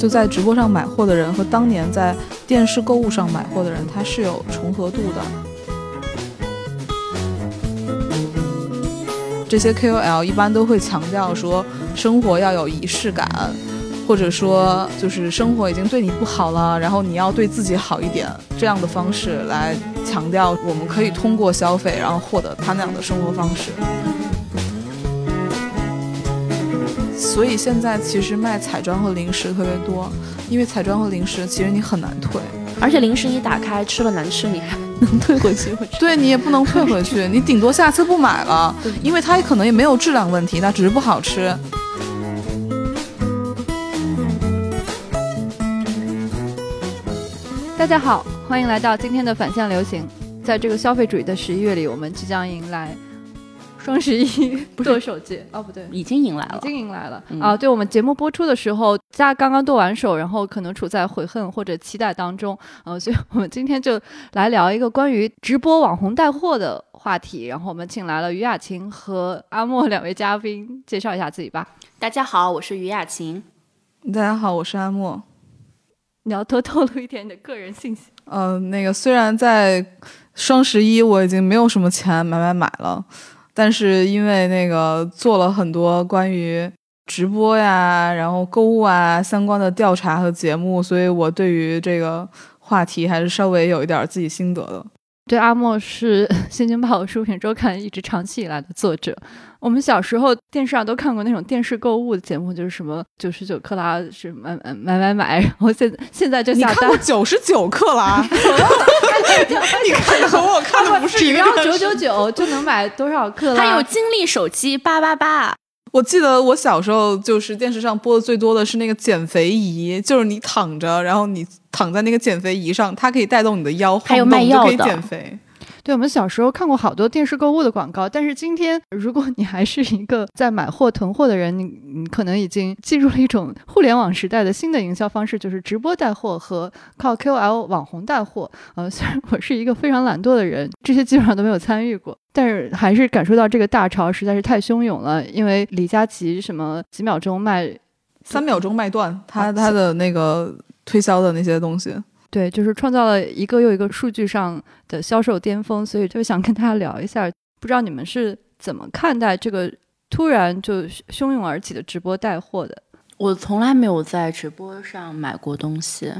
就在直播上买货的人和当年在电视购物上买货的人，他是有重合度的。这些 KOL 一般都会强调说，生活要有仪式感，或者说就是生活已经对你不好了，然后你要对自己好一点，这样的方式来强调我们可以通过消费，然后获得他那样的生活方式。所以现在其实卖彩妆和零食特别多，因为彩妆和零食其实你很难退，而且零食一打开吃了难吃，你还 能退回去？对你也不能退回去，你顶多下次不买了，因为它可能也没有质量问题，那只是不好吃。大家好，欢迎来到今天的反向流行。在这个消费主义的十一月里，我们即将迎来。双十一 剁手节哦，不对，已经迎来了，已经迎来了啊！对我们节目播出的时候，大家刚刚剁完手，然后可能处在悔恨或者期待当中，呃，所以我们今天就来聊一个关于直播网红带货的话题。然后我们请来了于雅琴和阿莫两位嘉宾，介绍一下自己吧。大家好，我是于雅琴。大家好，我是阿莫。你要多透露一点你的个人信息。嗯，那个虽然在双十一我已经没有什么钱买买买了。但是因为那个做了很多关于直播呀，然后购物啊相关的调查和节目，所以我对于这个话题还是稍微有一点自己心得的。对，阿莫是《新京报》书品周刊一直长期以来的作者。我们小时候电视上都看过那种电视购物的节目，就是什么九十九克拉是买买买买买，然后现现在就你看过九十九克拉？你看的和我看的不是一个。只要九九九就能买多少克拉？还有金立手机八八八。我记得我小时候就是电视上播的最多的是那个减肥仪，就是你躺着，然后你躺在那个减肥仪上，它可以带动你的腰，还有卖药的，减肥。对我们小时候看过好多电视购物的广告，但是今天如果你还是一个在买货囤货的人，你你可能已经进入了一种互联网时代的新的营销方式，就是直播带货和靠 KOL 网红带货。呃，虽然我是一个非常懒惰的人，这些基本上都没有参与过，但是还是感受到这个大潮实在是太汹涌了。因为李佳琦什么几秒钟卖，三秒钟卖断，他他的那个推销的那些东西。对，就是创造了一个又一个数据上的销售巅峰，所以就想跟大家聊一下，不知道你们是怎么看待这个突然就汹涌而起的直播带货的？我从来没有在直播上买过东西，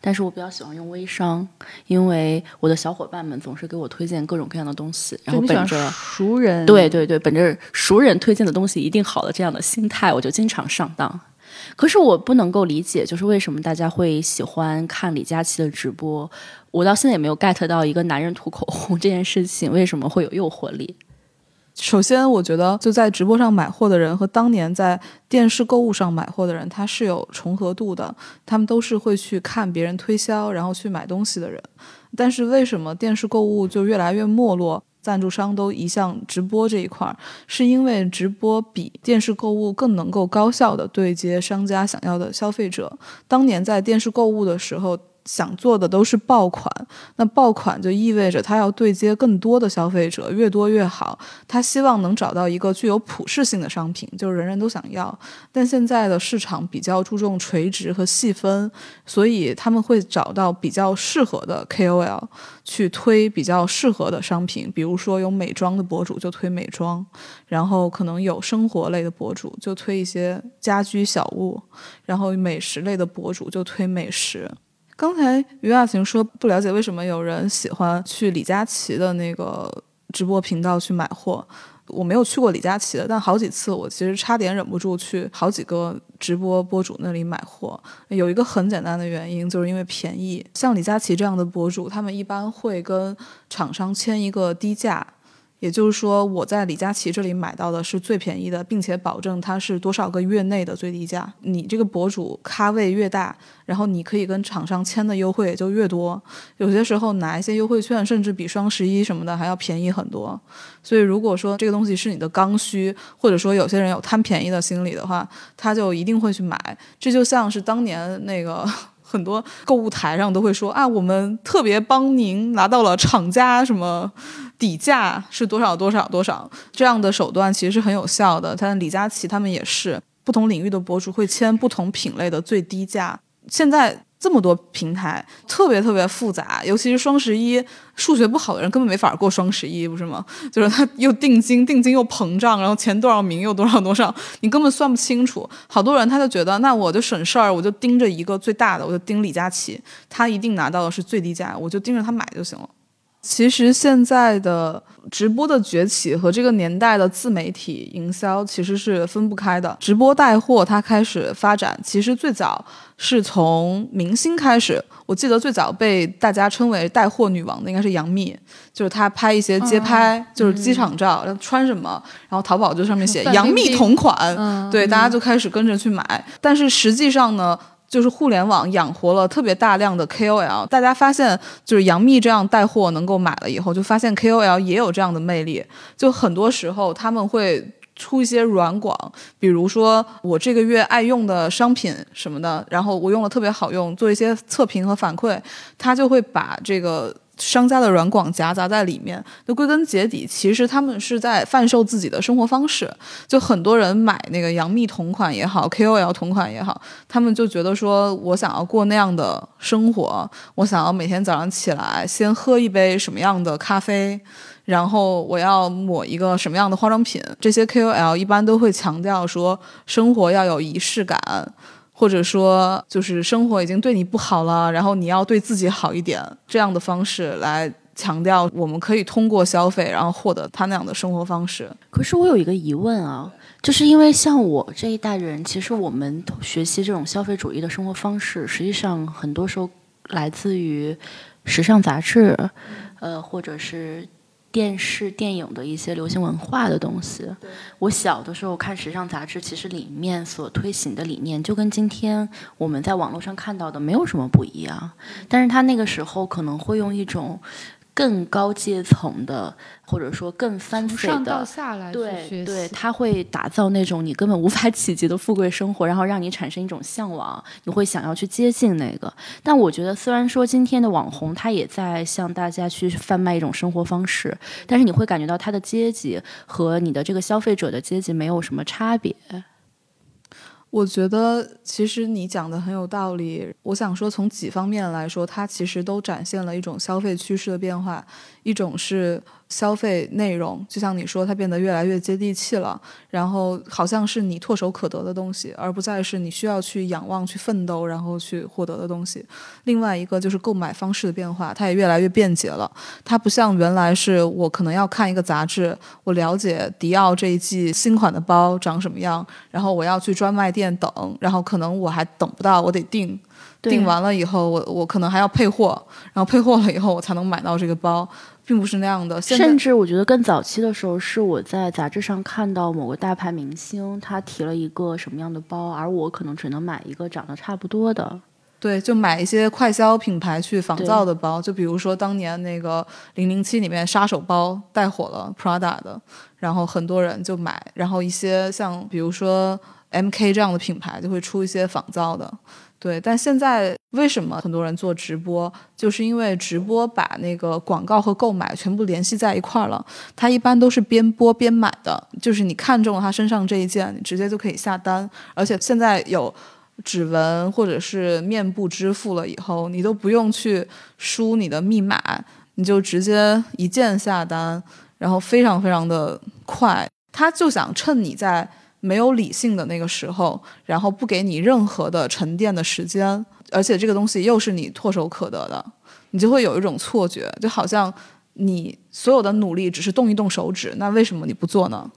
但是我比较喜欢用微商，因为我的小伙伴们总是给我推荐各种各样的东西，然后本着熟人，对对对，本着熟人推荐的东西一定好的这样的心态，我就经常上当。可是我不能够理解，就是为什么大家会喜欢看李佳琦的直播？我到现在也没有 get 到一个男人涂口红这件事情为什么会有诱惑力。首先，我觉得就在直播上买货的人和当年在电视购物上买货的人，他是有重合度的。他们都是会去看别人推销，然后去买东西的人。但是为什么电视购物就越来越没落？赞助商都移向直播这一块儿，是因为直播比电视购物更能够高效的对接商家想要的消费者。当年在电视购物的时候。想做的都是爆款，那爆款就意味着他要对接更多的消费者，越多越好。他希望能找到一个具有普适性的商品，就是人人都想要。但现在的市场比较注重垂直和细分，所以他们会找到比较适合的 KOL 去推比较适合的商品。比如说有美妆的博主就推美妆，然后可能有生活类的博主就推一些家居小物，然后美食类的博主就推美食。刚才于雅晴说不了解为什么有人喜欢去李佳琦的那个直播频道去买货。我没有去过李佳琦的，但好几次我其实差点忍不住去好几个直播博主那里买货。有一个很简单的原因，就是因为便宜。像李佳琦这样的博主，他们一般会跟厂商签一个低价。也就是说，我在李佳琦这里买到的是最便宜的，并且保证它是多少个月内的最低价。你这个博主咖位越大，然后你可以跟厂商签的优惠也就越多。有些时候拿一些优惠券，甚至比双十一什么的还要便宜很多。所以，如果说这个东西是你的刚需，或者说有些人有贪便宜的心理的话，他就一定会去买。这就像是当年那个。很多购物台上都会说啊，我们特别帮您拿到了厂家什么底价是多少多少多少，这样的手段其实是很有效的。但李佳琦他们也是，不同领域的博主会签不同品类的最低价，现在这么多平台，特别特别复杂，尤其是双十一，数学不好的人根本没法过双十一，不是吗？就是他又定金，定金又膨胀，然后前多少名又多少多少，你根本算不清楚。好多人他就觉得，那我就省事儿，我就盯着一个最大的，我就盯李佳琦，他一定拿到的是最低价，我就盯着他买就行了。其实现在的直播的崛起和这个年代的自媒体营销其实是分不开的。直播带货它开始发展，其实最早是从明星开始。我记得最早被大家称为带货女王的应该是杨幂，就是她拍一些街拍，就是机场照，穿什么，然后淘宝就上面写杨幂同款，对，大家就开始跟着去买。但是实际上呢？就是互联网养活了特别大量的 KOL，大家发现就是杨幂这样带货能够买了以后，就发现 KOL 也有这样的魅力。就很多时候他们会出一些软广，比如说我这个月爱用的商品什么的，然后我用了特别好用，做一些测评和反馈，他就会把这个。商家的软广夹杂在里面，就归根结底，其实他们是在贩售自己的生活方式。就很多人买那个杨幂同款也好，KOL 同款也好，他们就觉得说我想要过那样的生活，我想要每天早上起来先喝一杯什么样的咖啡，然后我要抹一个什么样的化妆品。这些 KOL 一般都会强调说，生活要有仪式感。或者说，就是生活已经对你不好了，然后你要对自己好一点，这样的方式来强调，我们可以通过消费，然后获得他那样的生活方式。可是我有一个疑问啊，就是因为像我这一代人，其实我们学习这种消费主义的生活方式，实际上很多时候来自于时尚杂志，呃，或者是。电视、电影的一些流行文化的东西，我小的时候看时尚杂志，其实里面所推行的理念就跟今天我们在网络上看到的没有什么不一样，但是他那个时候可能会用一种。更高阶层的，或者说更 fancy 的，对对，他会打造那种你根本无法企及的富贵生活，然后让你产生一种向往，你会想要去接近那个。但我觉得，虽然说今天的网红他也在向大家去贩卖一种生活方式，但是你会感觉到他的阶级和你的这个消费者的阶级没有什么差别。我觉得其实你讲的很有道理。我想说，从几方面来说，它其实都展现了一种消费趋势的变化。一种是。消费内容，就像你说，它变得越来越接地气了，然后好像是你唾手可得的东西，而不再是你需要去仰望、去奋斗，然后去获得的东西。另外一个就是购买方式的变化，它也越来越便捷了。它不像原来是我可能要看一个杂志，我了解迪奥这一季新款的包长什么样，然后我要去专卖店等，然后可能我还等不到，我得订，订完了以后，我我可能还要配货，然后配货了以后，我才能买到这个包。并不是那样的，甚至我觉得更早期的时候，是我在杂志上看到某个大牌明星他提了一个什么样的包，而我可能只能买一个长得差不多的。对，就买一些快消品牌去仿造的包，就比如说当年那个零零七里面杀手包带火了 Prada 的，然后很多人就买，然后一些像比如说 MK 这样的品牌就会出一些仿造的。对，但现在为什么很多人做直播？就是因为直播把那个广告和购买全部联系在一块儿了。它一般都是边播边买的，就是你看中了他身上这一件，你直接就可以下单。而且现在有指纹或者是面部支付了以后，你都不用去输你的密码，你就直接一键下单，然后非常非常的快。他就想趁你在。没有理性的那个时候，然后不给你任何的沉淀的时间，而且这个东西又是你唾手可得的，你就会有一种错觉，就好像你所有的努力只是动一动手指，那为什么你不做呢？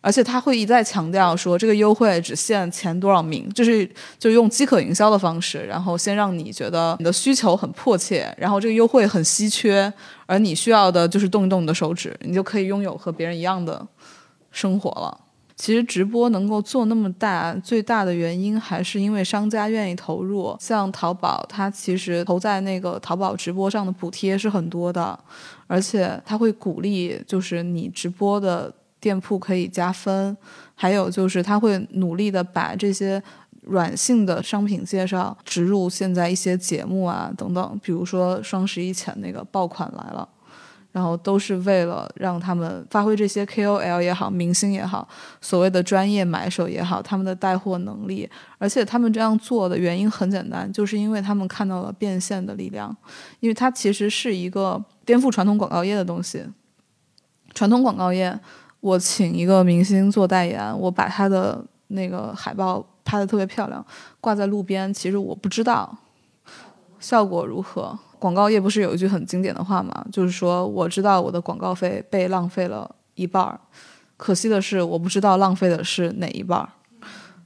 而且他会一再强调说，这个优惠只限前多少名，就是就用饥渴营销的方式，然后先让你觉得你的需求很迫切，然后这个优惠很稀缺，而你需要的就是动一动你的手指，你就可以拥有和别人一样的生活了。其实直播能够做那么大，最大的原因还是因为商家愿意投入。像淘宝，它其实投在那个淘宝直播上的补贴是很多的，而且它会鼓励，就是你直播的店铺可以加分。还有就是它会努力的把这些软性的商品介绍植入现在一些节目啊等等，比如说双十一前那个爆款来了。然后都是为了让他们发挥这些 KOL 也好，明星也好，所谓的专业买手也好，他们的带货能力。而且他们这样做的原因很简单，就是因为他们看到了变现的力量，因为它其实是一个颠覆传统广告业的东西。传统广告业，我请一个明星做代言，我把他的那个海报拍的特别漂亮，挂在路边，其实我不知道效果如何。广告业不是有一句很经典的话吗？就是说我知道我的广告费被浪费了一半儿，可惜的是我不知道浪费的是哪一半儿。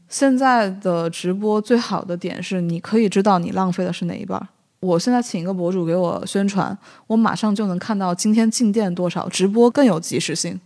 现在的直播最好的点是，你可以知道你浪费的是哪一半儿。我现在请一个博主给我宣传，我马上就能看到今天进店多少。直播更有及时性，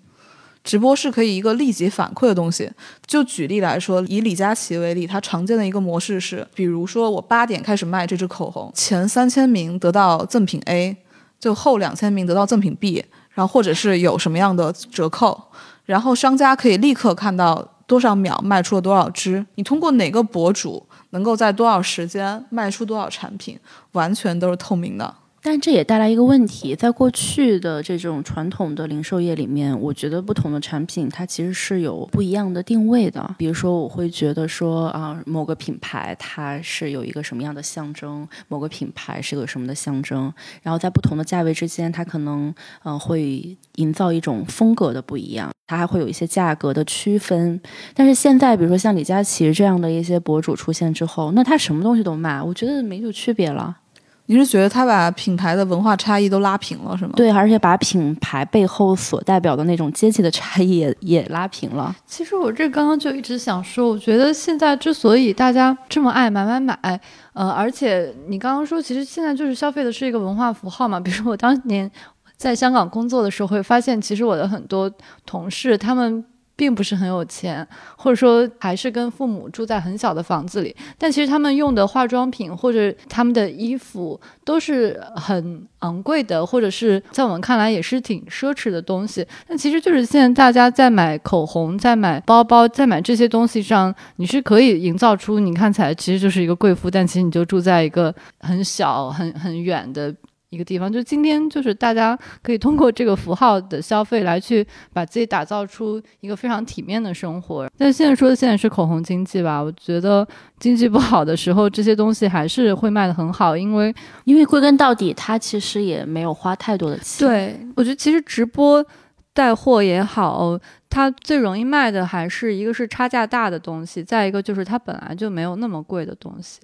直播是可以一个立即反馈的东西。就举例来说，以李佳琦为例，他常见的一个模式是，比如说我八点开始卖这支口红，前三千名得到赠品 A，就后两千名得到赠品 B，然后或者是有什么样的折扣，然后商家可以立刻看到多少秒卖出了多少支，你通过哪个博主。能够在多少时间卖出多少产品，完全都是透明的。但这也带来一个问题，在过去的这种传统的零售业里面，我觉得不同的产品它其实是有不一样的定位的。比如说，我会觉得说啊，某个品牌它是有一个什么样的象征，某个品牌是个什么的象征，然后在不同的价位之间，它可能嗯会营造一种风格的不一样，它还会有一些价格的区分。但是现在，比如说像李佳琦这样的一些博主出现之后，那他什么东西都卖，我觉得没有区别了。你是觉得他把品牌的文化差异都拉平了，是吗？对，而且把品牌背后所代表的那种阶级的差异也 也拉平了。其实我这刚刚就一直想说，我觉得现在之所以大家这么爱买买买，呃，而且你刚刚说，其实现在就是消费的是一个文化符号嘛。比如说我当年在香港工作的时候，会发现其实我的很多同事他们。并不是很有钱，或者说还是跟父母住在很小的房子里，但其实他们用的化妆品或者他们的衣服都是很昂贵的，或者是在我们看来也是挺奢侈的东西。但其实就是现在大家在买口红、在买包包、在买这些东西上，你是可以营造出你看起来其实就是一个贵妇，但其实你就住在一个很小、很很远的。一个地方，就今天就是大家可以通过这个符号的消费来去把自己打造出一个非常体面的生活。但现在说的现在是口红经济吧？我觉得经济不好的时候，这些东西还是会卖的很好，因为因为归根到底，它其实也没有花太多的钱。对我觉得其实直播带货也好，它最容易卖的还是一个是差价大的东西，再一个就是它本来就没有那么贵的东西，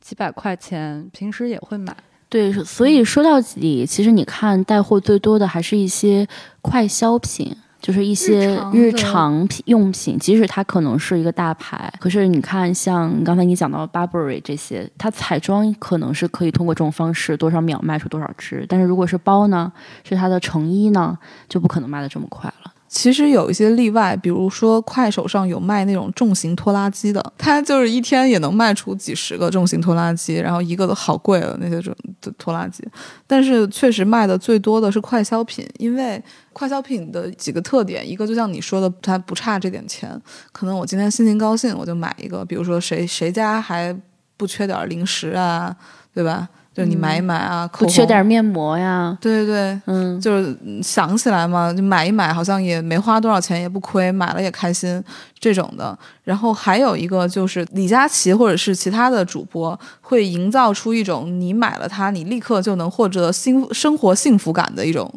几百块钱平时也会买。对，所以说到底，其实你看带货最多的还是一些快消品，就是一些日常品用品。即使它可能是一个大牌，可是你看，像刚才你讲到 Burberry 这些，它彩妆可能是可以通过这种方式多少秒卖出多少支，但是如果是包呢，是它的成衣呢，就不可能卖的这么快了。其实有一些例外，比如说快手上有卖那种重型拖拉机的，它就是一天也能卖出几十个重型拖拉机，然后一个都好贵了那些种拖拉机。但是确实卖的最多的是快消品，因为快消品的几个特点，一个就像你说的，它不差这点钱，可能我今天心情高兴我就买一个，比如说谁谁家还不缺点零食啊，对吧？就你买一买啊，不缺点面膜呀？对对对，嗯，就是想起来嘛，就买一买，好像也没花多少钱，也不亏，买了也开心这种的。然后还有一个就是李佳琦或者是其他的主播会营造出一种你买了它，你立刻就能获得幸生活幸福感的一种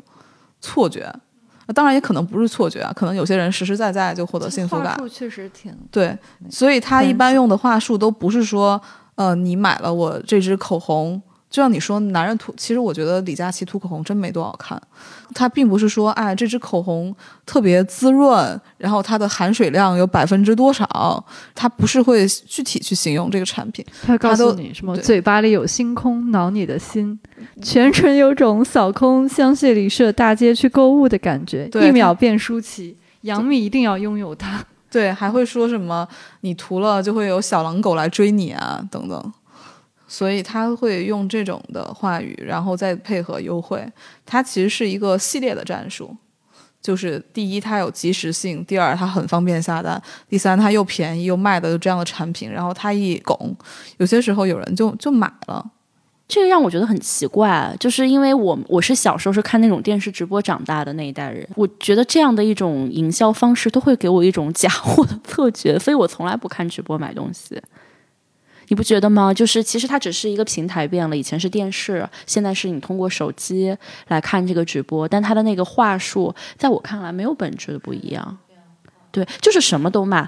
错觉。当然也可能不是错觉啊，可能有些人实实在在就获得幸福感。话术确实挺对，所以他一般用的话术都不是说，呃，你买了我这支口红。就像你说，男人涂，其实我觉得李佳琦涂口红真没多好看。他并不是说，哎，这支口红特别滋润，然后它的含水量有百分之多少，他不是会具体去形容这个产品。他告诉你什么？嘴巴里有星空，挠你的心，全程有种扫空香榭丽舍大街去购物的感觉，一秒变舒淇。杨幂一定要拥有它。对，还会说什么？你涂了就会有小狼狗来追你啊，等等。所以他会用这种的话语，然后再配合优惠。它其实是一个系列的战术，就是第一，它有及时性；第二，它很方便下单；第三，它又便宜又卖的这样的产品。然后它一拱，有些时候有人就就买了。这个让我觉得很奇怪，就是因为我我是小时候是看那种电视直播长大的那一代人，我觉得这样的一种营销方式都会给我一种假货的 错觉，所以我从来不看直播买东西。你不觉得吗？就是其实它只是一个平台变了，以前是电视，现在是你通过手机来看这个直播，但它的那个话术，在我看来没有本质的不一样。对，就是什么都卖。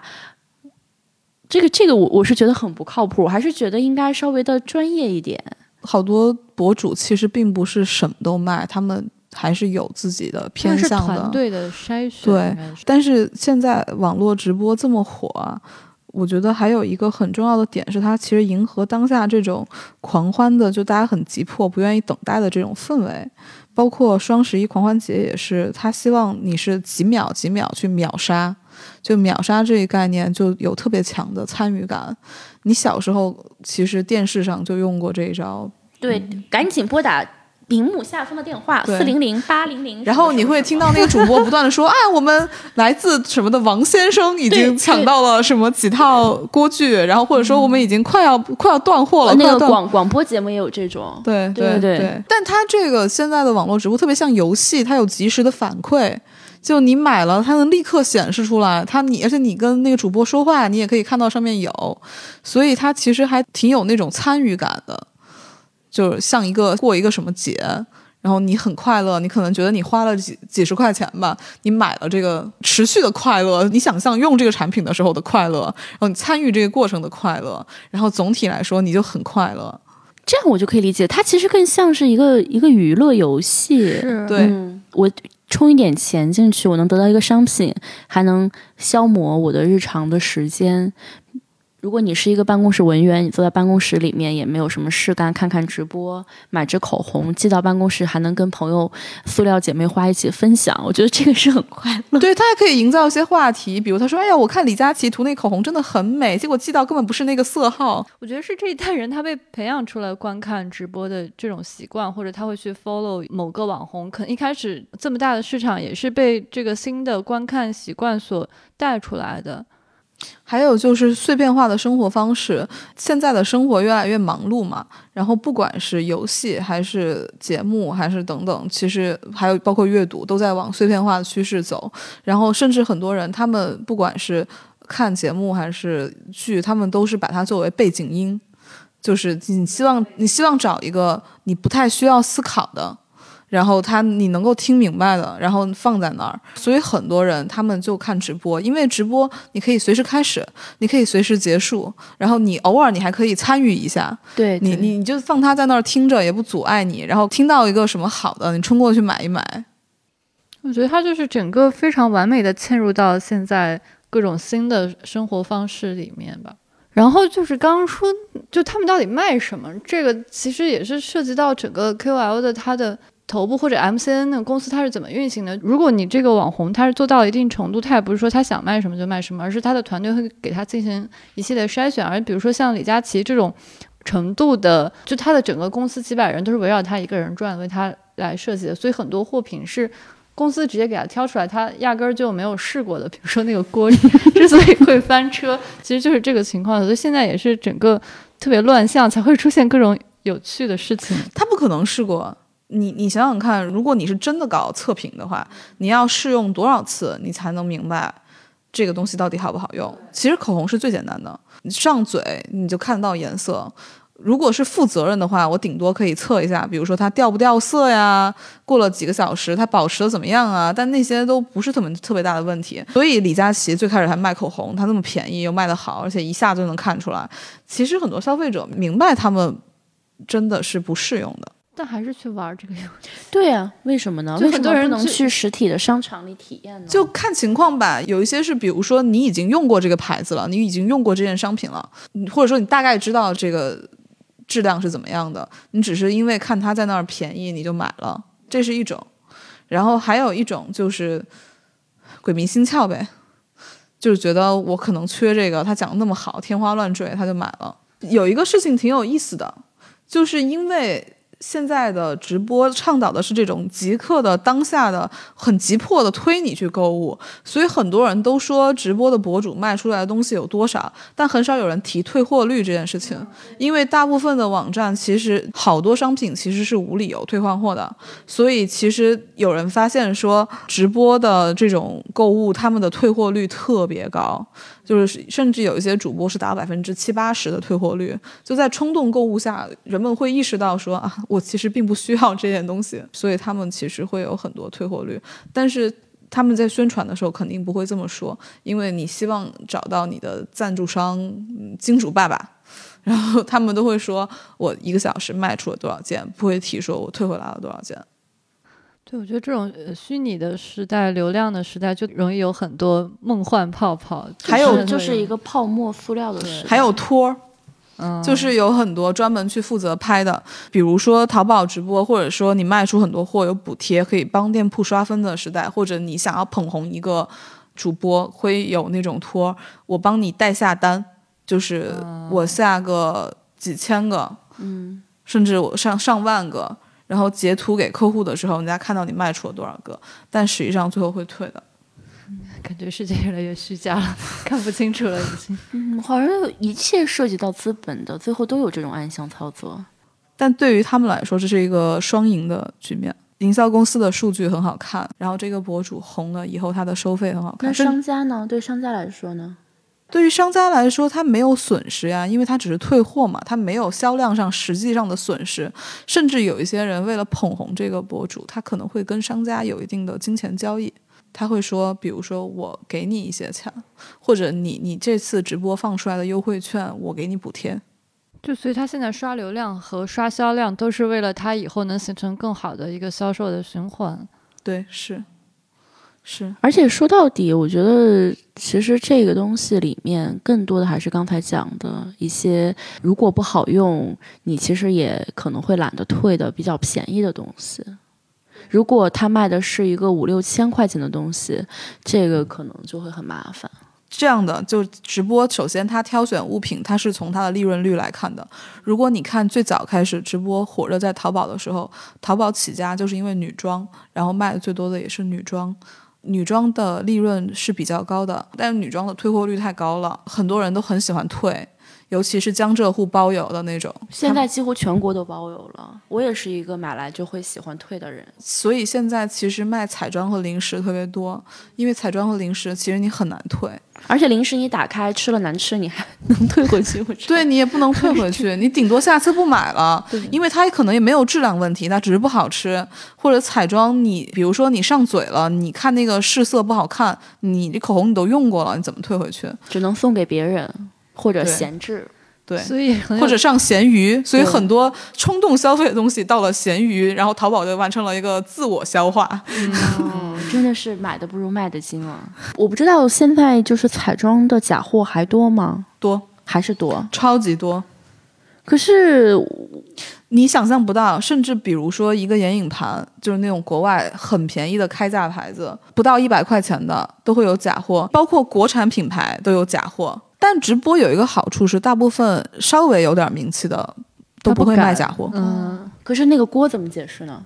这个这个我我是觉得很不靠谱，我还是觉得应该稍微的专业一点。好多博主其实并不是什么都卖，他们还是有自己的偏向的团队的筛选。对，但是现在网络直播这么火，我觉得还有一个很重要的点是，它其实迎合当下这种狂欢的，就大家很急迫、不愿意等待的这种氛围。包括双十一狂欢节也是，他希望你是几秒几秒去秒杀，就秒杀这一概念就有特别强的参与感。你小时候其实电视上就用过这一招，对，赶紧拨打屏幕下方的电话对四零零八零零，然后你会听到那个主播不断的说：“哎，我们来自什么的王先生已经抢到了什么几套锅具，然后或者说我们已经快要快要断货了。”呃那个广广播节目也有这种，对对对对但它这个现在的网络直播特别像游戏，它有及时的反馈。就你买了，它能立刻显示出来。它你而且你跟那个主播说话，你也可以看到上面有，所以它其实还挺有那种参与感的，就是像一个过一个什么节，然后你很快乐，你可能觉得你花了几几十块钱吧，你买了这个持续的快乐，你想象用这个产品的时候的快乐，然后你参与这个过程的快乐，然后总体来说你就很快乐。这样我就可以理解，它其实更像是一个一个娱乐游戏。是对嗯，我充一点钱进去，我能得到一个商品，还能消磨我的日常的时间。如果你是一个办公室文员，你坐在办公室里面也没有什么事干，看看直播，买支口红寄到办公室，还能跟朋友塑料姐妹花一起分享，我觉得这个是很快乐。对他还可以营造一些话题，比如他说：“哎呀，我看李佳琦涂那口红真的很美，结果寄到根本不是那个色号。我觉得是这一代人他被培养出来观看直播的这种习惯，或者他会去 follow 某个网红。可能一开始这么大的市场也是被这个新的观看习惯所带出来的。”还有就是碎片化的生活方式，现在的生活越来越忙碌嘛，然后不管是游戏还是节目还是等等，其实还有包括阅读，都在往碎片化的趋势走。然后甚至很多人，他们不管是看节目还是剧，他们都是把它作为背景音，就是你希望你希望找一个你不太需要思考的。然后他你能够听明白的，然后放在那儿，所以很多人他们就看直播，因为直播你可以随时开始，你可以随时结束，然后你偶尔你还可以参与一下，对你你你就放他在那儿听着也不阻碍你，然后听到一个什么好的，你冲过去买一买。我觉得他就是整个非常完美的嵌入到现在各种新的生活方式里面吧。然后就是刚刚说，就他们到底卖什么？这个其实也是涉及到整个 KOL 的它的头部或者 MCN 那个公司它是怎么运行的。如果你这个网红他是做到了一定程度，他也不是说他想卖什么就卖什么，而是他的团队会给他进行一系列筛选。而比如说像李佳琦这种程度的，就他的整个公司几百人都是围绕他一个人转，为他来设计的，所以很多货品是。公司直接给他挑出来，他压根儿就没有试过的。比如说那个锅 之所以会翻车，其实就是这个情况。所以现在也是整个特别乱象，才会出现各种有趣的事情。他不可能试过。你你想想看，如果你是真的搞测评的话，你要试用多少次，你才能明白这个东西到底好不好用？其实口红是最简单的，你上嘴你就看得到颜色。如果是负责任的话，我顶多可以测一下，比如说它掉不掉色呀，过了几个小时它保持的怎么样啊？但那些都不是特别特别大的问题。所以李佳琦最开始还卖口红，它那么便宜又卖得好，而且一下就能看出来。其实很多消费者明白他们真的是不适用的。但还是去玩这个游戏，对啊，为什么呢？就为什么不能很多人去去实体的商场里体验呢？就看情况吧，有一些是，比如说你已经用过这个牌子了，你已经用过这件商品了，你或者说你大概知道这个质量是怎么样的，你只是因为看它在那儿便宜你就买了，这是一种。然后还有一种就是鬼迷心窍呗，就是觉得我可能缺这个，他讲的那么好，天花乱坠，他就买了。有一个事情挺有意思的，就是因为现在的直播倡导的是这种即刻的、当下的、很急迫的推你去购物，所以很多人都说直播的博主卖出来的东西有多少，但很少有人提退货率这件事情，因为大部分的网站其实好多商品其实是无理由退换货的，所以其实有人发现说直播的这种购物，他们的退货率特别高。就是甚至有一些主播是达百分之七八十的退货率，就在冲动购物下，人们会意识到说啊，我其实并不需要这件东西，所以他们其实会有很多退货率。但是他们在宣传的时候肯定不会这么说，因为你希望找到你的赞助商金主爸爸，然后他们都会说我一个小时卖出了多少件，不会提说我退回来了多少件。对，我觉得这种虚拟的时代、流量的时代，就容易有很多梦幻泡泡。还有就是一个泡沫塑料的时代，还有托儿，嗯，就是有很多专门去负责拍的，比如说淘宝直播，或者说你卖出很多货有补贴，可以帮店铺刷分的时代，或者你想要捧红一个主播，会有那种托儿，我帮你代下单，就是我下个几千个，嗯，甚至我上上万个。然后截图给客户的时候，人家看到你卖出了多少个，但实际上最后会退的。感觉世界越来越虚假了，看不清楚了已经。嗯，好像一切涉及到资本的，最后都有这种暗箱操作。但对于他们来说，这是一个双赢的局面。营销公司的数据很好看，然后这个博主红了以后，他的收费很好看。那商家呢？对商家来说呢？对于商家来说，他没有损失呀，因为他只是退货嘛，他没有销量上实际上的损失。甚至有一些人为了捧红这个博主，他可能会跟商家有一定的金钱交易。他会说，比如说我给你一些钱，或者你你这次直播放出来的优惠券，我给你补贴。就所以，他现在刷流量和刷销量都是为了他以后能形成更好的一个销售的循环。对，是。是，而且说到底，我觉得其实这个东西里面更多的还是刚才讲的一些，如果不好用，你其实也可能会懒得退的比较便宜的东西。如果他卖的是一个五六千块钱的东西，这个可能就会很麻烦。这样的就直播，首先他挑选物品，他是从他的利润率来看的。如果你看最早开始直播火热在淘宝的时候，淘宝起家就是因为女装，然后卖的最多的也是女装。女装的利润是比较高的，但是女装的退货率太高了，很多人都很喜欢退，尤其是江浙沪包邮的那种。现在几乎全国都包邮了，我也是一个买来就会喜欢退的人。所以现在其实卖彩妆和零食特别多，因为彩妆和零食其实你很难退。而且零食你打开吃了难吃，你还能退回去？对你也不能退回去，你顶多下次不买了，因为它可能也没有质量问题，它只是不好吃。或者彩妆，你比如说你上嘴了，你看那个试色不好看，你这口红你都用过了，你怎么退回去？只能送给别人或者闲置。对，所以或者上闲鱼，所以很多冲动消费的东西到了闲鱼，然后淘宝就完成了一个自我消化。嗯，真的是买的不如卖的精啊！我不知道现在就是彩妆的假货还多吗？多还是多？超级多。可是你想象不到，甚至比如说一个眼影盘，就是那种国外很便宜的开价牌子，不到一百块钱的都会有假货，包括国产品牌都有假货。但直播有一个好处是，大部分稍微有点名气的都不会卖假货。嗯，可是那个锅怎么解释呢？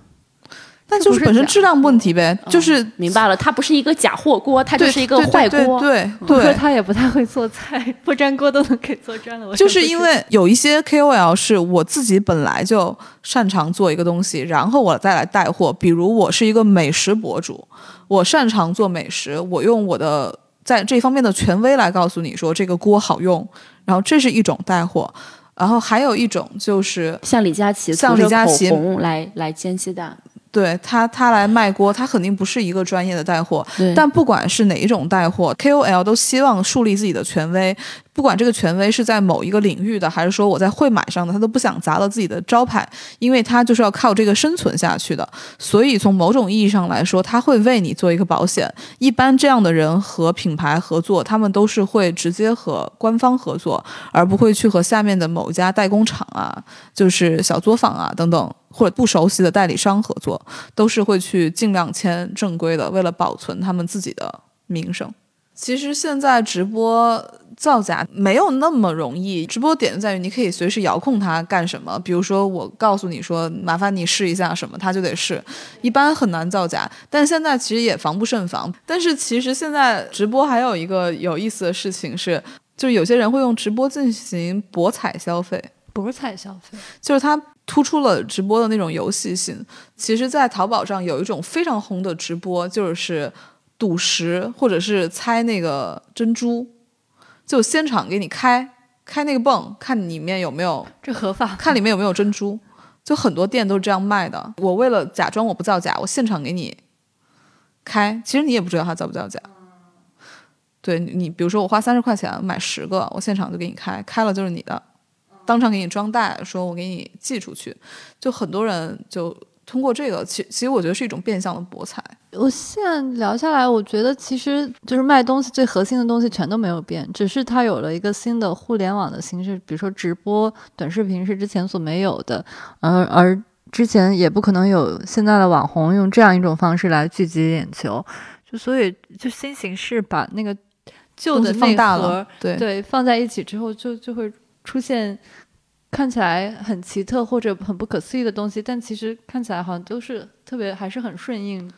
那就是本身质量问题呗，就是明白了，它不是一个假货锅，它就是一个坏锅。对对，他也不太会做菜，不粘锅都能给做粘了。就是因为有一些 KOL 是我自己本来就擅长做一个东西，然后我再来带货。比如我是一个美食博主，我擅长做美食，我用我的在这方面的权威来告诉你说这个锅好用，然后这是一种带货。然后还有一种就是像李佳琦，像李佳琦来来煎鸡蛋。对他，他来卖锅，他肯定不是一个专业的带货。但不管是哪一种带货，KOL 都希望树立自己的权威。不管这个权威是在某一个领域的，还是说我在会买上的，他都不想砸了自己的招牌，因为他就是要靠这个生存下去的。所以从某种意义上来说，他会为你做一个保险。一般这样的人和品牌合作，他们都是会直接和官方合作，而不会去和下面的某家代工厂啊，就是小作坊啊等等，或者不熟悉的代理商合作，都是会去尽量签正规的，为了保存他们自己的名声。其实现在直播。造假没有那么容易。直播点就在于你可以随时遥控它干什么，比如说我告诉你说麻烦你试一下什么，它就得试。一般很难造假，但现在其实也防不胜防。但是其实现在直播还有一个有意思的事情是，就是有些人会用直播进行博彩消费。博彩消费就是它突出了直播的那种游戏性。其实，在淘宝上有一种非常红的直播，就是赌石或者是猜那个珍珠，就现场给你开开那个泵，看里面有没有，这合法？看里面有没有珍珠。就很多店都是这样卖的。我为了假装我不造假，我现场给你开，其实你也不知道它造不造假。对你，比如说我花三十块钱买十个，我现场就给你开，开了就是你的。当场给你装袋，说我给你寄出去，就很多人就通过这个，其其实我觉得是一种变相的博彩。我现在聊下来，我觉得其实就是卖东西最核心的东西全都没有变，只是它有了一个新的互联网的形式，比如说直播、短视频是之前所没有的，而而之前也不可能有现在的网红用这样一种方式来聚集眼球，就所以就新形式把那个旧的放大了，对对，放在一起之后就就会出现。看起来很奇特或者很不可思议的东西，但其实看起来好像都是特别还是很顺应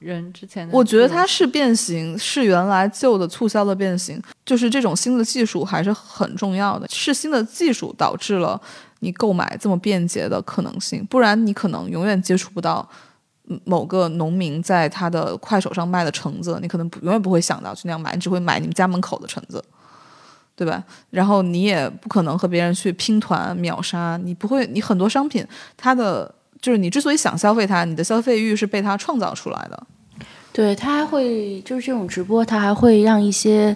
人之前的。我觉得它是变形，是原来旧的促销的变形，就是这种新的技术还是很重要的。是新的技术导致了你购买这么便捷的可能性，不然你可能永远接触不到某个农民在他的快手上卖的橙子，你可能不永远不会想到去那样买，你只会买你们家门口的橙子。对吧？然后你也不可能和别人去拼团秒杀，你不会，你很多商品，它的就是你之所以想消费它，你的消费欲是被它创造出来的。对，它还会就是这种直播，它还会让一些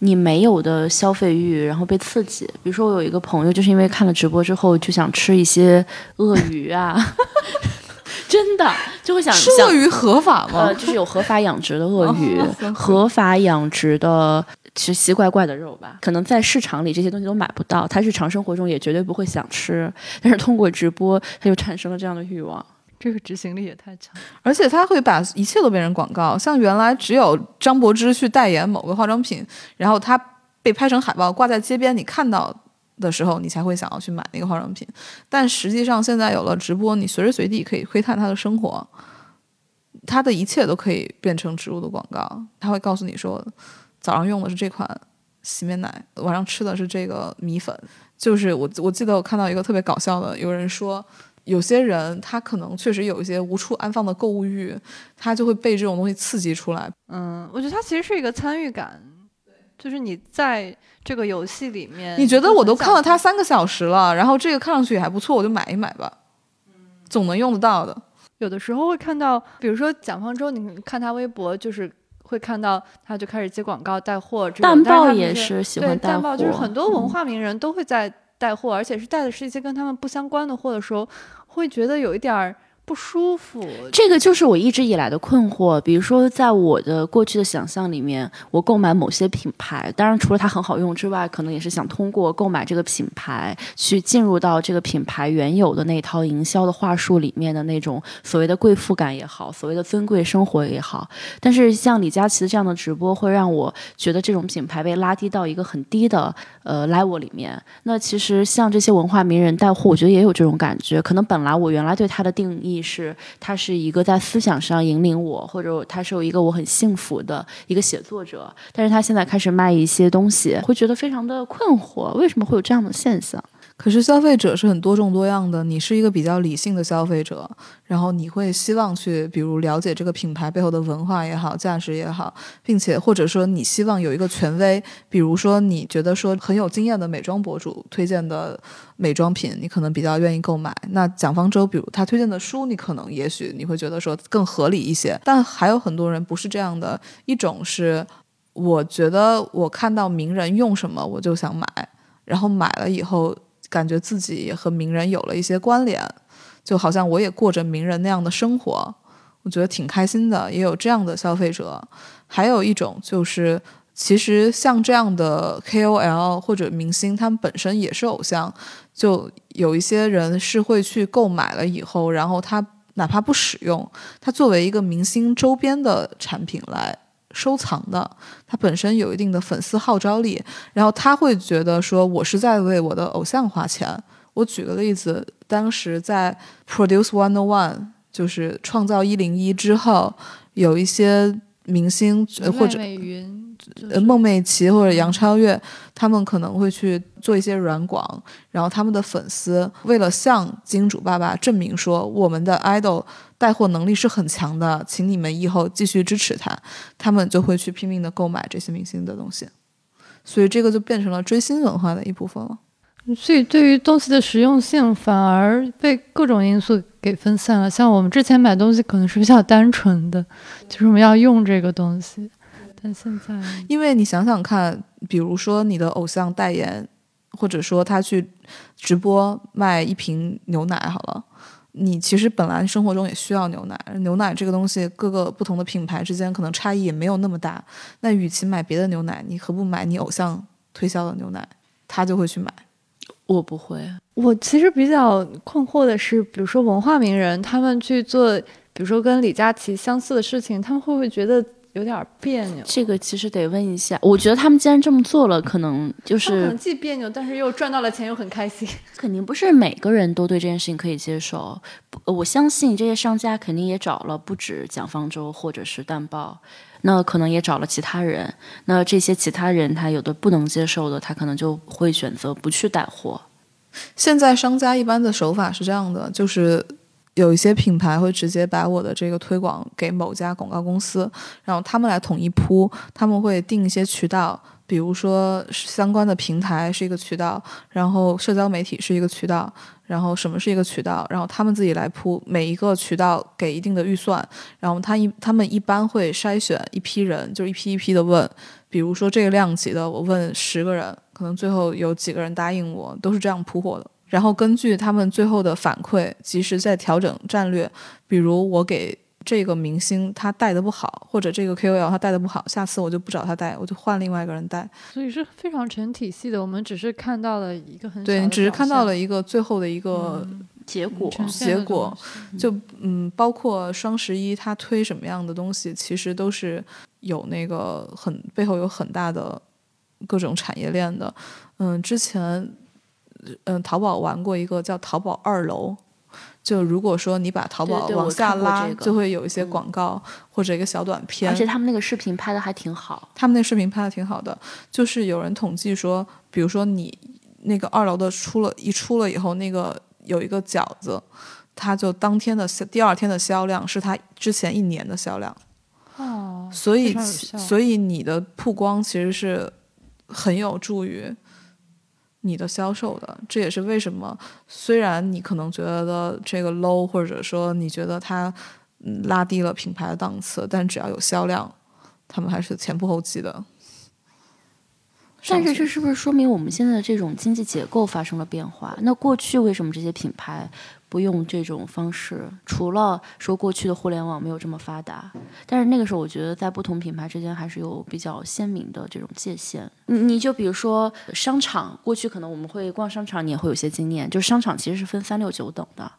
你没有的消费欲，然后被刺激。比如说，我有一个朋友，就是因为看了直播之后，就想吃一些鳄鱼啊，真的就会想吃鳄鱼合法吗？呃，就是有合法养殖的鳄鱼，合法养殖的。其实奇怪怪的肉吧，可能在市场里这些东西都买不到，他日常生活中也绝对不会想吃。但是通过直播，他就产生了这样的欲望。这个执行力也太强，而且他会把一切都变成广告。像原来只有张柏芝去代言某个化妆品，然后他被拍成海报挂在街边，你看到的时候，你才会想要去买那个化妆品。但实际上现在有了直播，你随时随地可以窥探他的生活，他的一切都可以变成植入的广告。他会告诉你说。早上用的是这款洗面奶，晚上吃的是这个米粉。就是我我记得我看到一个特别搞笑的，有人说有些人他可能确实有一些无处安放的购物欲，他就会被这种东西刺激出来。嗯，我觉得它其实是一个参与感，就是你在这个游戏里面，你觉得我都看了它三个小时了，然后这个看上去也还不错，我就买一买吧，总能用得到的。有的时候会看到，比如说蒋方舟，你看他微博就是。会看到他就开始接广告带货，淡豹也是喜欢带货，就是很多文化名人都会在带货，而且是带的是一些跟他们不相关的货的时候，会觉得有一点儿。不舒服，这个就是我一直以来的困惑。比如说，在我的过去的想象里面，我购买某些品牌，当然除了它很好用之外，可能也是想通过购买这个品牌，去进入到这个品牌原有的那套营销的话术里面的那种所谓的贵妇感也好，所谓的尊贵生活也好。但是像李佳琦这样的直播，会让我觉得这种品牌被拉低到一个很低的呃 level 里面。那其实像这些文化名人带货，我觉得也有这种感觉。可能本来我原来对它的定义。是，他是一个在思想上引领我，或者他是有一个我很幸福的一个写作者，但是他现在开始卖一些东西，会觉得非常的困惑，为什么会有这样的现象？可是消费者是很多种多样的，你是一个比较理性的消费者，然后你会希望去，比如了解这个品牌背后的文化也好，价值也好，并且或者说你希望有一个权威，比如说你觉得说很有经验的美妆博主推荐的美妆品，你可能比较愿意购买。那蒋方舟，比如他推荐的书，你可能也许你会觉得说更合理一些。但还有很多人不是这样的，一种是我觉得我看到名人用什么我就想买，然后买了以后。感觉自己也和名人有了一些关联，就好像我也过着名人那样的生活，我觉得挺开心的。也有这样的消费者，还有一种就是，其实像这样的 KOL 或者明星，他们本身也是偶像，就有一些人是会去购买了以后，然后他哪怕不使用，他作为一个明星周边的产品来收藏的，他本身有一定的粉丝号召力，然后他会觉得说我是在为我的偶像花钱。我举个例子，当时在 Produce One O One，就是创造一零一之后，有一些明星呃或者美云，呃孟美岐或者杨超越，他们可能会去做一些软广，然后他们的粉丝为了向金主爸爸证明说我们的 idol 带货能力是很强的，请你们以后继续支持他，他们就会去拼命的购买这些明星的东西，所以这个就变成了追星文化的一部分了。所以对于东西的实用性反而被各种因素给分散了。像我们之前买东西可能是比较单纯的，就是我们要用这个东西，但现在因为你想想看，比如说你的偶像代言，或者说他去直播卖一瓶牛奶好了，你其实本来生活中也需要牛奶，牛奶这个东西各个不同的品牌之间可能差异也没有那么大。那与其买别的牛奶，你何不买你偶像推销的牛奶？他就会去买。我不会，我其实比较困惑的是，比如说文化名人他们去做，比如说跟李佳琦相似的事情，他们会不会觉得有点别扭？这个其实得问一下。我觉得他们既然这么做了，可能就是可是能既别扭，但是又赚到了钱，又很开心。肯定不是每个人都对这件事情可以接受。不我相信这些商家肯定也找了不止蒋方舟或者是淡豹，那可能也找了其他人。那这些其他人他有的不能接受的，他可能就会选择不去带货。现在商家一般的手法是这样的，就是有一些品牌会直接把我的这个推广给某家广告公司，然后他们来统一铺，他们会定一些渠道，比如说相关的平台是一个渠道，然后社交媒体是一个渠道，然后什么是一个渠道，然后他们自己来铺，每一个渠道给一定的预算，然后他一他们一般会筛选一批人，就是一批一批的问，比如说这个量级的，我问十个人，可能最后有几个人答应我，都是这样铺货的。然后根据他们最后的反馈，及时再调整战略。比如我给这个明星他带的不好，或者这个 KOL 他带的不好，下次我就不找他带，我就换另外一个人带。所以是非常成体系的，我们只是看到了一个很对你只是看到了一个最后的一个结果结果就嗯，包括双十一他推什么样的东西，其实都是有那个很背后有很大的各种产业链的。嗯，之前嗯淘宝玩过一个叫淘宝二楼。就如果说你把淘宝往下拉，就会有一些嗯广告、或者一个小短片，而且他们那个视频拍的还挺好。他们那视频拍的挺好的，就是有人统计说，比如说你那个二楼的出了一出了以后，那个有一个饺子，它就当天的销第二天的销量是它之前一年的销量，哦，所以所以你的曝光其实是很有助于你的销售的。这也是为什么，虽然你可能觉得这个 low，或者说你觉得它嗯拉低了品牌的档次，但只要有销量，他们还是前仆后继的。但是这是不是说明我们现在的这种经济结构发生了变化？那过去为什么这些品牌不用这种方式？除了说过去的互联网没有这么发达，但是那个时候我觉得在不同品牌之间还是有比较鲜明的这种界限。你你就比如说商场，过去可能我们会逛商场，你也会有些经验，就是商场其实是分三六九等的。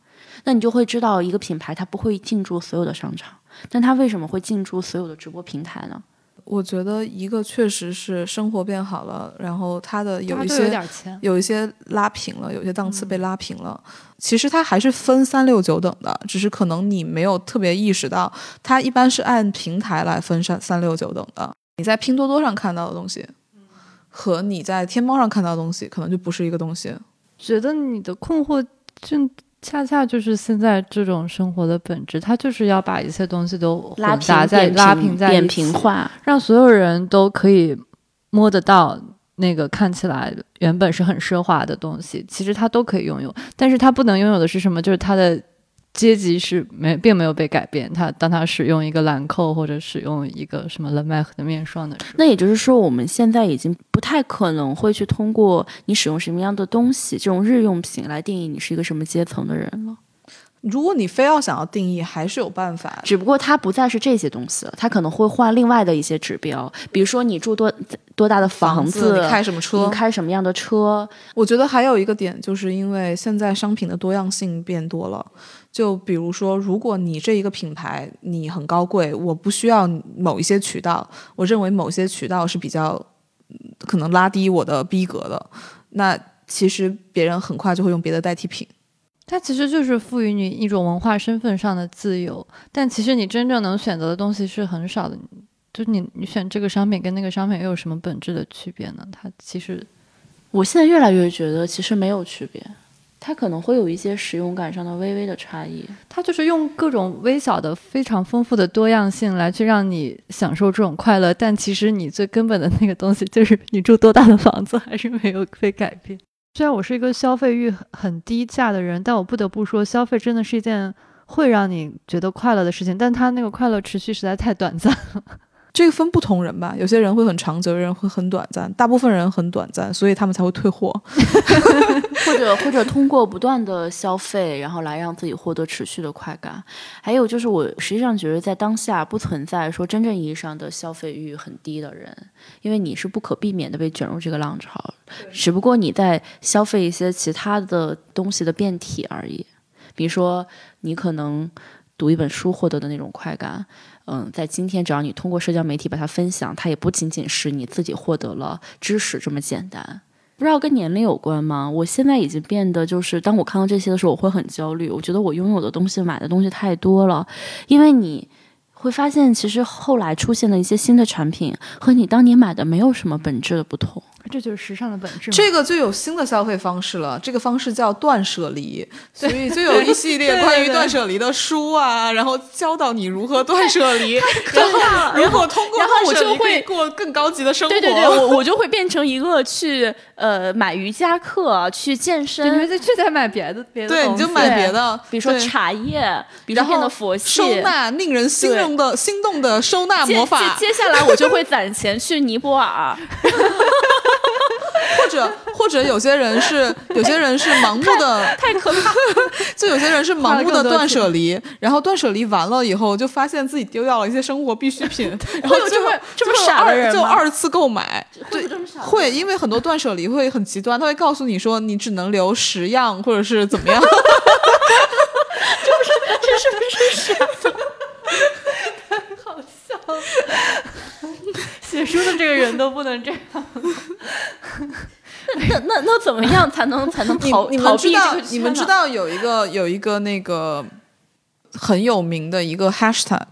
那你就会知道一个品牌它不会进驻所有的商场，但它为什么会进驻所有的直播平台呢？我觉得一个确实是生活变好了，然后他的有一些有一些拉平了，有些档次被拉平了。其实它还是分三六九等的，只是可能你没有特别意识到，它一般是按平台来分三三六九等的。你在拼多多上看到的东西，和你在天猫上看到的东西，可能就不是一个东西。觉得你的困惑正恰恰就是现在这种生活的本质，它就是要把一切东西都拉平混杂在拉平在扁平化，让所有人都可以摸得到那个看起来原本是很奢华的东西，其实他都可以拥有，但是他不能拥有的是什么？就是他的阶级是没并没有被改变。他当他使用一个兰蔻或者使用一个什么 l e m a c 的面霜的时候，那也就是说，我们现在已经不太可能会去通过你使用什么样的东西这种日用品来定义你是一个什么阶层的人了。如果你非要想要定义，还是有办法。只不过它不再是这些东西了，它可能会换另外的一些指标，比如说你住多多大的房子，你开什么车，你开什么样的车。我觉得还有一个点，就是因为现在商品的多样性变多了。就比如说，如果你这一个品牌你很高贵，我不需要某一些渠道，我认为某些渠道是比较可能拉低我的逼格的，那其实别人很快就会用别的代替品。它其实就是赋予你一种文化身份上的自由，但其实你真正能选择的东西是很少的。就你你选这个商品跟那个商品又有什么本质的区别呢？它其实，我现在越来越觉得其实没有区别，它可能会有一些使用感上的微微的差异。它就是用各种微小的、非常丰富的多样性来去让你享受这种快乐，但其实你最根本的那个东西就是你住多大的房子还是没有被改变。虽然我是一个消费欲很低价的人，但我不得不说，消费真的是一件会让你觉得快乐的事情。但它那个快乐持续实在太短暂了。这个分不同人吧，有些人会很长久，有人会很短暂，大部分人很短暂，所以他们才会退货，或者或者通过不断的消费，然后来让自己获得持续的快感。还有就是，我实际上觉得在当下不存在说真正意义上的消费欲很低的人，因为你是不可避免的被卷入这个浪潮，只不过你在消费一些其他的东西的变体而已。比如说，你可能读一本书获得的那种快感。嗯，在今天，只要你通过社交媒体把它分享，它也不仅仅是你自己获得了知识这么简单。不知道跟年龄有关吗？我现在已经变得，就是当我看到这些的时候，我会很焦虑。我觉得我拥有的东西、买的东西太多了，因为你会发现，其实后来出现的一些新的产品和你当年买的没有什么本质的不同。这就是时尚的本质。这个就有新的消费方式了，这个方式叫断舍离，所以就有一系列关于断舍离的书啊，然后教导你如何断舍离，然后然后通过我就会过更高级的生活。对对对，我我就会变成一个去呃买瑜伽课、去健身，你再去再买别的别的对，你就买别的，比如说茶叶，比如变得佛系，收纳令人心动的心动的收纳魔法。接下来我就会攒钱去尼泊尔。或者或者有些人是有些人是盲目的，太可怕。就有些人是盲目的断舍离，然后断舍离完了以后，就发现自己丢掉了一些生活必需品，然后就会这么傻的人就二次购买。对，会因为很多断舍离会很极端，他会告诉你说你只能留十样，或者是怎么样。这不是这是不是傻？太好笑了。写书的这个人都不能这样。那那那怎么样才能才能逃逃避这个？你们知道有一个有一个那个很有名的一个 hashtag，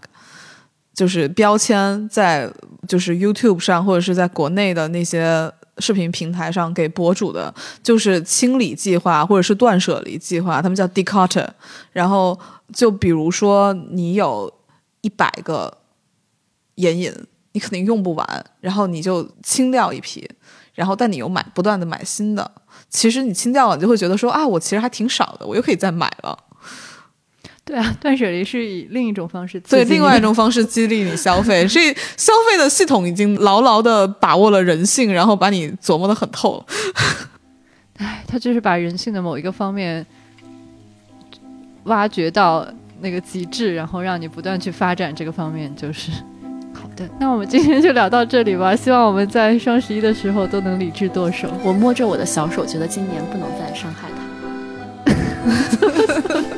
就是标签，在就是 YouTube 上或者是在国内的那些视频平台上给博主的，就是清理计划或者是断舍离计划，他们叫 decutter。然后就比如说你有一百个眼影。你肯定用不完，然后你就清掉一批，然后但你又买不断的买新的。其实你清掉了，你就会觉得说啊，我其实还挺少的，我又可以再买了。对啊，断舍离是以另一种方式，对另外一 种方式激励你消费。所以消费的系统已经牢牢的把握了人性，然后把你琢磨的很透。哎，他就是把人性的某一个方面挖掘到那个极致，然后让你不断去发展这个方面，就是。那我们今天就聊到这里吧。希望我们在双十一的时候都能理智剁手。我摸着我的小手，觉得今年不能再伤害他。